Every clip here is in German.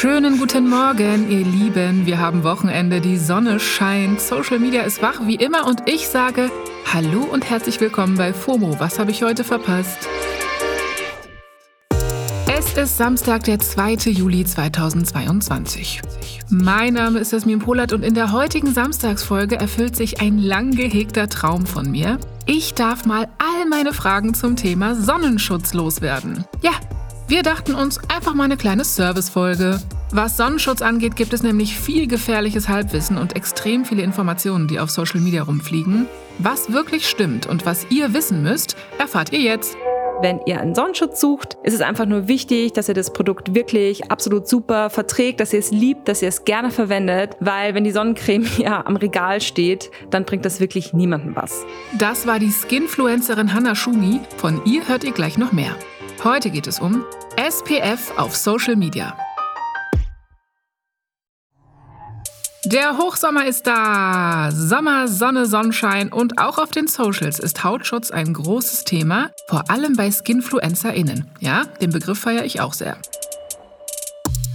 Schönen guten Morgen, ihr Lieben. Wir haben Wochenende, die Sonne scheint, Social Media ist wach wie immer und ich sage Hallo und herzlich willkommen bei FOMO. Was habe ich heute verpasst? Es ist Samstag, der 2. Juli 2022. Mein Name ist Jasmin Polat und in der heutigen Samstagsfolge erfüllt sich ein lang gehegter Traum von mir. Ich darf mal all meine Fragen zum Thema Sonnenschutz loswerden. Ja, wir dachten uns einfach mal eine kleine Servicefolge. Was Sonnenschutz angeht, gibt es nämlich viel gefährliches Halbwissen und extrem viele Informationen, die auf Social Media rumfliegen. Was wirklich stimmt und was ihr wissen müsst, erfahrt ihr jetzt. Wenn ihr einen Sonnenschutz sucht, ist es einfach nur wichtig, dass ihr das Produkt wirklich absolut super verträgt, dass ihr es liebt, dass ihr es gerne verwendet, weil wenn die Sonnencreme ja am Regal steht, dann bringt das wirklich niemandem was. Das war die Skinfluencerin Hannah Schumi. Von ihr hört ihr gleich noch mehr. Heute geht es um SPF auf Social Media. Der Hochsommer ist da. Sommer, Sonne, Sonnenschein und auch auf den Socials ist Hautschutz ein großes Thema, vor allem bei SkinfluencerInnen. Ja, den Begriff feiere ich auch sehr.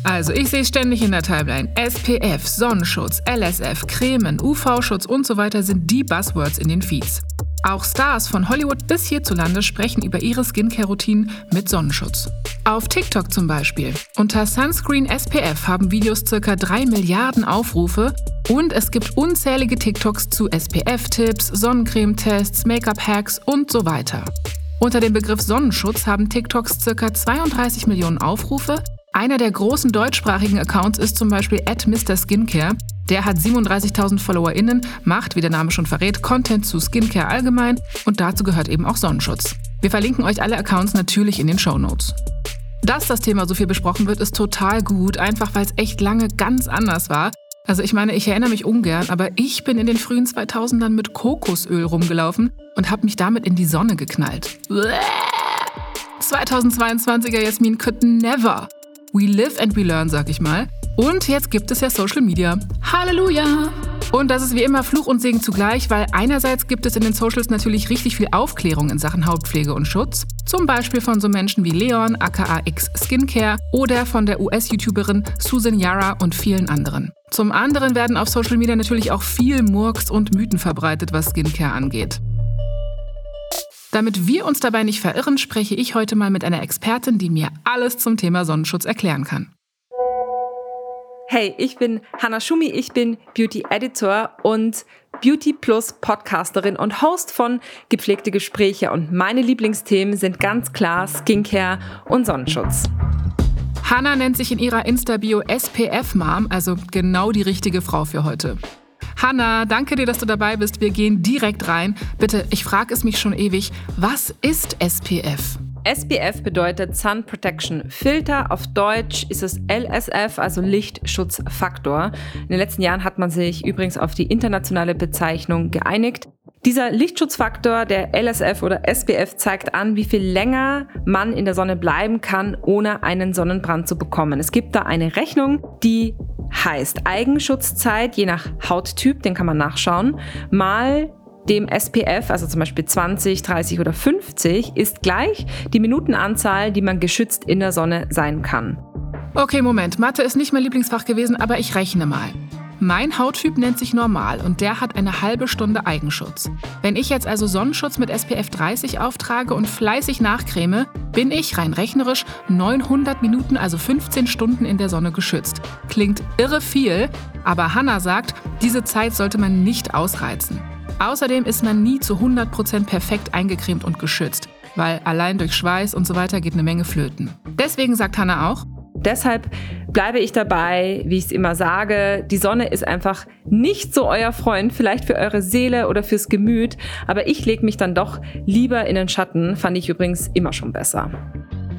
Also, ich sehe ständig in der Timeline. SPF, Sonnenschutz, LSF, Cremen, UV-Schutz und so weiter sind die Buzzwords in den Feeds. Auch Stars von Hollywood bis hierzulande sprechen über ihre Skincare-Routinen mit Sonnenschutz. Auf TikTok zum Beispiel. Unter Sunscreen SPF haben Videos ca. 3 Milliarden Aufrufe und es gibt unzählige TikToks zu SPF-Tipps, Sonnencreme-Tests, Make-up-Hacks und so weiter. Unter dem Begriff Sonnenschutz haben TikToks ca. 32 Millionen Aufrufe. Einer der großen deutschsprachigen Accounts ist zum Beispiel at Mr. Skincare, der hat 37.000 FollowerInnen, macht, wie der Name schon verrät, Content zu Skincare allgemein und dazu gehört eben auch Sonnenschutz. Wir verlinken euch alle Accounts natürlich in den Show Notes. Dass das Thema so viel besprochen wird, ist total gut, einfach weil es echt lange ganz anders war. Also ich meine, ich erinnere mich ungern, aber ich bin in den frühen 2000ern mit Kokosöl rumgelaufen und habe mich damit in die Sonne geknallt. 2022er Jasmin could never. We live and we learn, sag ich mal. Und jetzt gibt es ja Social Media. Halleluja! Und das ist wie immer Fluch und Segen zugleich, weil einerseits gibt es in den Socials natürlich richtig viel Aufklärung in Sachen Hautpflege und Schutz. Zum Beispiel von so Menschen wie Leon, aka X Skincare oder von der US-YouTuberin Susan Yara und vielen anderen. Zum anderen werden auf Social Media natürlich auch viel Murks und Mythen verbreitet, was Skincare angeht. Damit wir uns dabei nicht verirren, spreche ich heute mal mit einer Expertin, die mir alles zum Thema Sonnenschutz erklären kann. Hey, ich bin Hannah Schumi, ich bin Beauty Editor und Beauty Plus Podcasterin und Host von Gepflegte Gespräche und meine Lieblingsthemen sind ganz klar Skincare und Sonnenschutz. Hannah nennt sich in ihrer Insta-Bio SPF Mom, also genau die richtige Frau für heute. Hannah, danke dir, dass du dabei bist. Wir gehen direkt rein. Bitte, ich frage es mich schon ewig, was ist SPF? SPF bedeutet Sun Protection Filter. Auf Deutsch ist es LSF, also Lichtschutzfaktor. In den letzten Jahren hat man sich übrigens auf die internationale Bezeichnung geeinigt. Dieser Lichtschutzfaktor, der LSF oder SPF, zeigt an, wie viel länger man in der Sonne bleiben kann, ohne einen Sonnenbrand zu bekommen. Es gibt da eine Rechnung, die heißt Eigenschutzzeit, je nach Hauttyp, den kann man nachschauen, mal dem SPF, also zum Beispiel 20, 30 oder 50, ist gleich die Minutenanzahl, die man geschützt in der Sonne sein kann. Okay, Moment. Mathe ist nicht mein Lieblingsfach gewesen, aber ich rechne mal. Mein Hauttyp nennt sich normal und der hat eine halbe Stunde Eigenschutz. Wenn ich jetzt also Sonnenschutz mit SPF 30 auftrage und fleißig nachcreme, bin ich rein rechnerisch 900 Minuten, also 15 Stunden in der Sonne geschützt. Klingt irre viel, aber Hannah sagt, diese Zeit sollte man nicht ausreizen. Außerdem ist man nie zu 100% perfekt eingecremt und geschützt, weil allein durch Schweiß und so weiter geht eine Menge flöten. Deswegen sagt Hannah auch, Deshalb bleibe ich dabei, wie ich es immer sage, die Sonne ist einfach nicht so euer Freund, vielleicht für eure Seele oder fürs Gemüt, aber ich lege mich dann doch lieber in den Schatten, fand ich übrigens immer schon besser.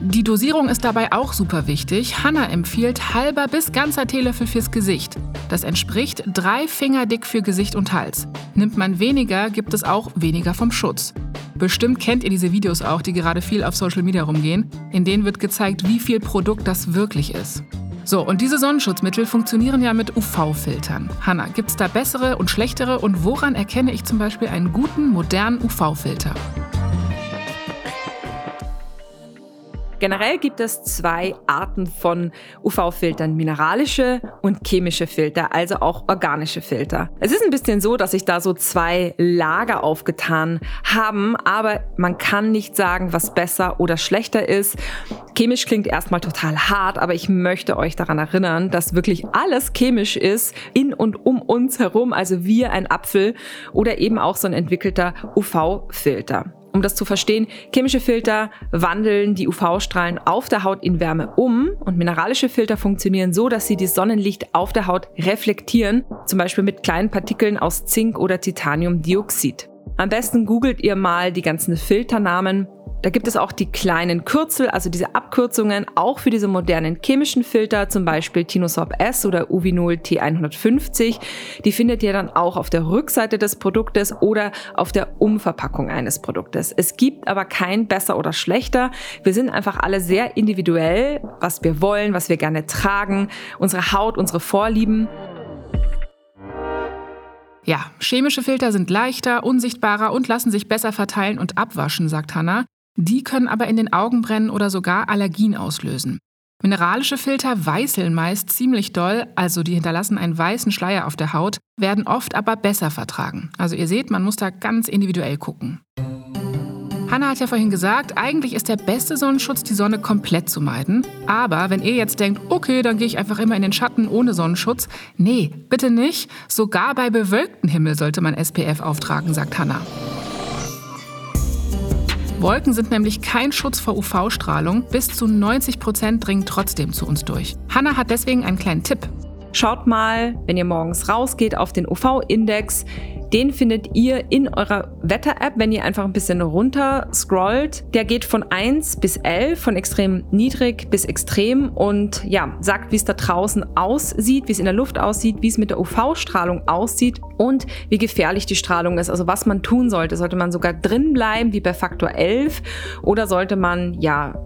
Die Dosierung ist dabei auch super wichtig. Hanna empfiehlt halber bis ganzer Teelöffel fürs Gesicht. Das entspricht drei Finger dick für Gesicht und Hals. Nimmt man weniger, gibt es auch weniger vom Schutz. Bestimmt kennt ihr diese Videos auch, die gerade viel auf Social Media rumgehen. In denen wird gezeigt, wie viel Produkt das wirklich ist. So, und diese Sonnenschutzmittel funktionieren ja mit UV-Filtern. Hanna, gibt es da bessere und schlechtere und woran erkenne ich zum Beispiel einen guten, modernen UV-Filter? Generell gibt es zwei Arten von UV-Filtern, mineralische und chemische Filter, also auch organische Filter. Es ist ein bisschen so, dass sich da so zwei Lager aufgetan haben, aber man kann nicht sagen, was besser oder schlechter ist. Chemisch klingt erstmal total hart, aber ich möchte euch daran erinnern, dass wirklich alles chemisch ist, in und um uns herum, also wir ein Apfel oder eben auch so ein entwickelter UV-Filter. Um das zu verstehen, chemische Filter wandeln die UV-Strahlen auf der Haut in Wärme um und mineralische Filter funktionieren so, dass sie das Sonnenlicht auf der Haut reflektieren, zum Beispiel mit kleinen Partikeln aus Zink oder Titaniumdioxid. Am besten googelt ihr mal die ganzen Filternamen da gibt es auch die kleinen Kürzel, also diese Abkürzungen, auch für diese modernen chemischen Filter, zum Beispiel Tinosorb S oder Uvinol T150. Die findet ihr dann auch auf der Rückseite des Produktes oder auf der Umverpackung eines Produktes. Es gibt aber kein besser oder schlechter. Wir sind einfach alle sehr individuell, was wir wollen, was wir gerne tragen, unsere Haut, unsere Vorlieben. Ja, chemische Filter sind leichter, unsichtbarer und lassen sich besser verteilen und abwaschen, sagt Hannah. Die können aber in den Augen brennen oder sogar Allergien auslösen. Mineralische Filter weißeln meist ziemlich doll, also die hinterlassen einen weißen Schleier auf der Haut, werden oft aber besser vertragen. Also ihr seht, man muss da ganz individuell gucken. Hanna hat ja vorhin gesagt, eigentlich ist der beste Sonnenschutz, die Sonne komplett zu meiden. Aber wenn ihr jetzt denkt, okay, dann gehe ich einfach immer in den Schatten ohne Sonnenschutz. Nee, bitte nicht. Sogar bei bewölktem Himmel sollte man SPF auftragen, sagt Hanna. Wolken sind nämlich kein Schutz vor UV-Strahlung. Bis zu 90 Prozent dringen trotzdem zu uns durch. Hanna hat deswegen einen kleinen Tipp. Schaut mal, wenn ihr morgens rausgeht, auf den UV-Index. Den findet ihr in eurer Wetter-App, wenn ihr einfach ein bisschen runter scrollt. Der geht von 1 bis 11, von extrem niedrig bis extrem und ja, sagt, wie es da draußen aussieht, wie es in der Luft aussieht, wie es mit der UV-Strahlung aussieht und wie gefährlich die Strahlung ist. Also was man tun sollte. Sollte man sogar drin bleiben, wie bei Faktor 11 oder sollte man ja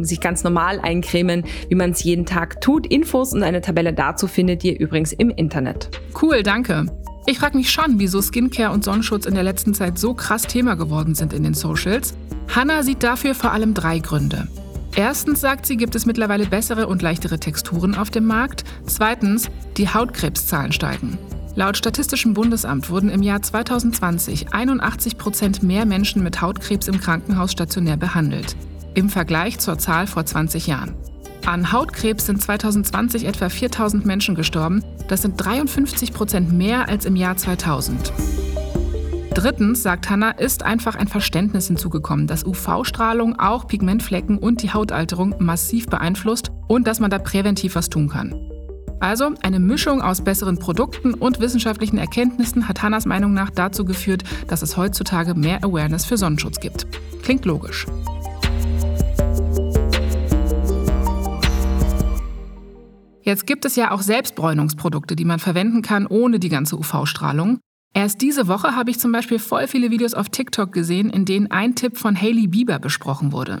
sich ganz normal eincremen, wie man es jeden Tag tut. Infos und eine Tabelle dazu findet ihr übrigens im Internet. Cool, danke. Ich frage mich schon, wieso Skincare und Sonnenschutz in der letzten Zeit so krass Thema geworden sind in den Socials. Hannah sieht dafür vor allem drei Gründe. Erstens sagt sie, gibt es mittlerweile bessere und leichtere Texturen auf dem Markt. Zweitens, die Hautkrebszahlen steigen. Laut Statistischem Bundesamt wurden im Jahr 2020 81 Prozent mehr Menschen mit Hautkrebs im Krankenhaus stationär behandelt, im Vergleich zur Zahl vor 20 Jahren. An Hautkrebs sind 2020 etwa 4000 Menschen gestorben. Das sind 53 Prozent mehr als im Jahr 2000. Drittens, sagt Hannah, ist einfach ein Verständnis hinzugekommen, dass UV-Strahlung auch Pigmentflecken und die Hautalterung massiv beeinflusst und dass man da präventiv was tun kann. Also eine Mischung aus besseren Produkten und wissenschaftlichen Erkenntnissen hat Hannas Meinung nach dazu geführt, dass es heutzutage mehr Awareness für Sonnenschutz gibt. Klingt logisch. Jetzt gibt es ja auch Selbstbräunungsprodukte, die man verwenden kann ohne die ganze UV-Strahlung. Erst diese Woche habe ich zum Beispiel voll viele Videos auf TikTok gesehen, in denen ein Tipp von Hailey Bieber besprochen wurde.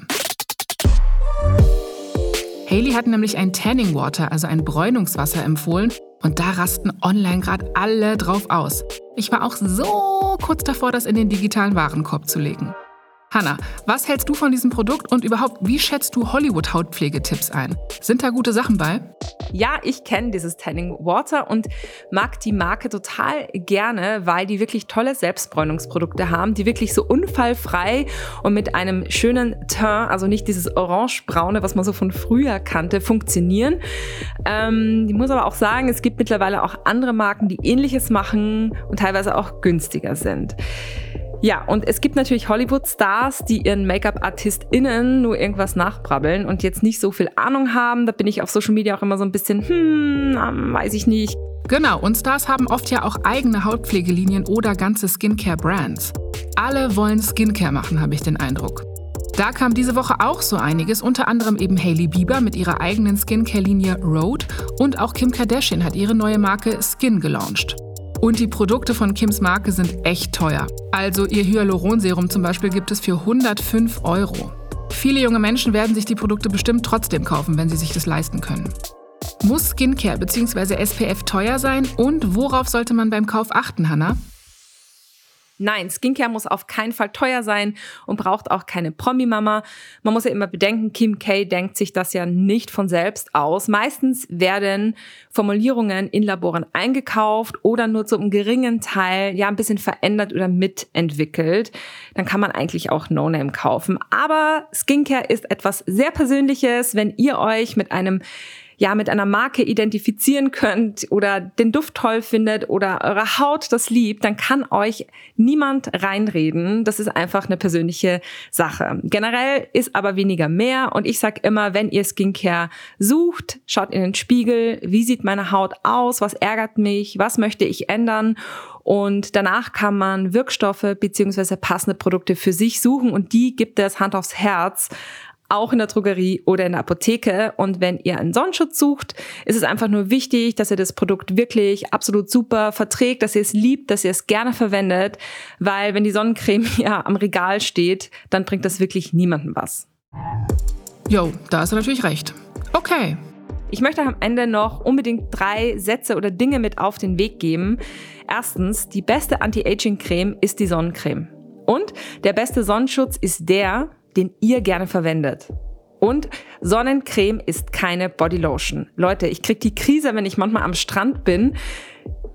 Hailey hat nämlich ein Tanning Water, also ein Bräunungswasser, empfohlen und da rasten online gerade alle drauf aus. Ich war auch so kurz davor, das in den digitalen Warenkorb zu legen. Hanna, was hältst du von diesem Produkt und überhaupt, wie schätzt du Hollywood-Hautpflegetipps ein? Sind da gute Sachen bei? Ja, ich kenne dieses Tanning Water und mag die Marke total gerne, weil die wirklich tolle Selbstbräunungsprodukte haben, die wirklich so unfallfrei und mit einem schönen Teint, also nicht dieses orangebraune, was man so von früher kannte, funktionieren. Ähm, ich muss aber auch sagen, es gibt mittlerweile auch andere Marken, die ähnliches machen und teilweise auch günstiger sind. Ja, und es gibt natürlich Hollywood-Stars, die ihren Make-up-ArtistInnen nur irgendwas nachbrabbeln und jetzt nicht so viel Ahnung haben. Da bin ich auf Social Media auch immer so ein bisschen, hm, weiß ich nicht. Genau, und Stars haben oft ja auch eigene Hautpflegelinien oder ganze Skincare-Brands. Alle wollen Skincare machen, habe ich den Eindruck. Da kam diese Woche auch so einiges, unter anderem eben Hailey Bieber mit ihrer eigenen Skincare-Linie Road und auch Kim Kardashian hat ihre neue Marke Skin gelauncht. Und die Produkte von Kims Marke sind echt teuer. Also ihr Hyaluronserum zum Beispiel gibt es für 105 Euro. Viele junge Menschen werden sich die Produkte bestimmt trotzdem kaufen, wenn sie sich das leisten können. Muss Skincare bzw. SPF teuer sein und worauf sollte man beim Kauf achten, Hannah? Nein, Skincare muss auf keinen Fall teuer sein und braucht auch keine Promi-Mama. Man muss ja immer bedenken, Kim K denkt sich das ja nicht von selbst aus. Meistens werden Formulierungen in Laboren eingekauft oder nur zu einem geringen Teil ja ein bisschen verändert oder mitentwickelt. Dann kann man eigentlich auch No-Name kaufen. Aber Skincare ist etwas sehr Persönliches. Wenn ihr euch mit einem ja mit einer Marke identifizieren könnt oder den Duft toll findet oder eure Haut das liebt, dann kann euch niemand reinreden. Das ist einfach eine persönliche Sache. Generell ist aber weniger mehr und ich sag immer, wenn ihr Skincare sucht, schaut in den Spiegel, wie sieht meine Haut aus, was ärgert mich, was möchte ich ändern und danach kann man Wirkstoffe beziehungsweise passende Produkte für sich suchen und die gibt es Hand aufs Herz auch in der Drogerie oder in der Apotheke. Und wenn ihr einen Sonnenschutz sucht, ist es einfach nur wichtig, dass ihr das Produkt wirklich absolut super verträgt, dass ihr es liebt, dass ihr es gerne verwendet, weil wenn die Sonnencreme ja am Regal steht, dann bringt das wirklich niemandem was. Jo, da hast du natürlich recht. Okay. Ich möchte am Ende noch unbedingt drei Sätze oder Dinge mit auf den Weg geben. Erstens, die beste Anti-Aging-Creme ist die Sonnencreme. Und der beste Sonnenschutz ist der, den ihr gerne verwendet. Und Sonnencreme ist keine Bodylotion. Leute, ich krieg die Krise, wenn ich manchmal am Strand bin,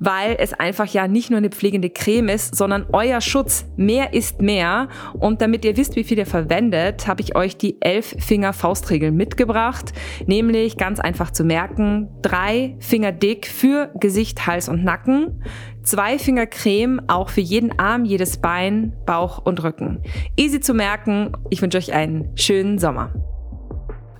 weil es einfach ja nicht nur eine pflegende Creme ist, sondern euer Schutz. Mehr ist mehr. Und damit ihr wisst, wie viel ihr verwendet, habe ich euch die elf Finger Faustregel mitgebracht. Nämlich ganz einfach zu merken, drei Finger dick für Gesicht, Hals und Nacken. Zwei Finger Creme auch für jeden Arm, jedes Bein, Bauch und Rücken. Easy zu merken. Ich wünsche euch einen schönen Sommer.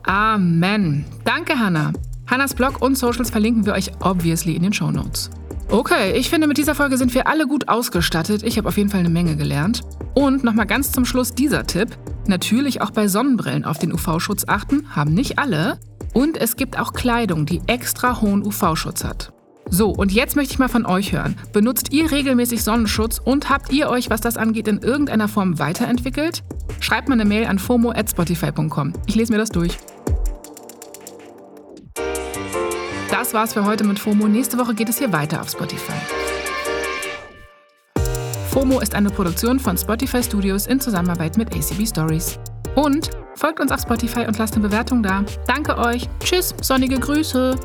Amen. Danke, Hannah. Hannas Blog und Socials verlinken wir euch obviously in den Show Notes. Okay, ich finde, mit dieser Folge sind wir alle gut ausgestattet. Ich habe auf jeden Fall eine Menge gelernt. Und nochmal ganz zum Schluss dieser Tipp. Natürlich auch bei Sonnenbrillen auf den UV-Schutz achten, haben nicht alle. Und es gibt auch Kleidung, die extra hohen UV-Schutz hat. So, und jetzt möchte ich mal von euch hören. Benutzt ihr regelmäßig Sonnenschutz und habt ihr euch, was das angeht, in irgendeiner Form weiterentwickelt? Schreibt mir eine Mail an fomo.spotify.com. Ich lese mir das durch. Das war's für heute mit FOMO. Nächste Woche geht es hier weiter auf Spotify. FOMO ist eine Produktion von Spotify Studios in Zusammenarbeit mit ACB Stories. Und folgt uns auf Spotify und lasst eine Bewertung da. Danke euch. Tschüss, sonnige Grüße.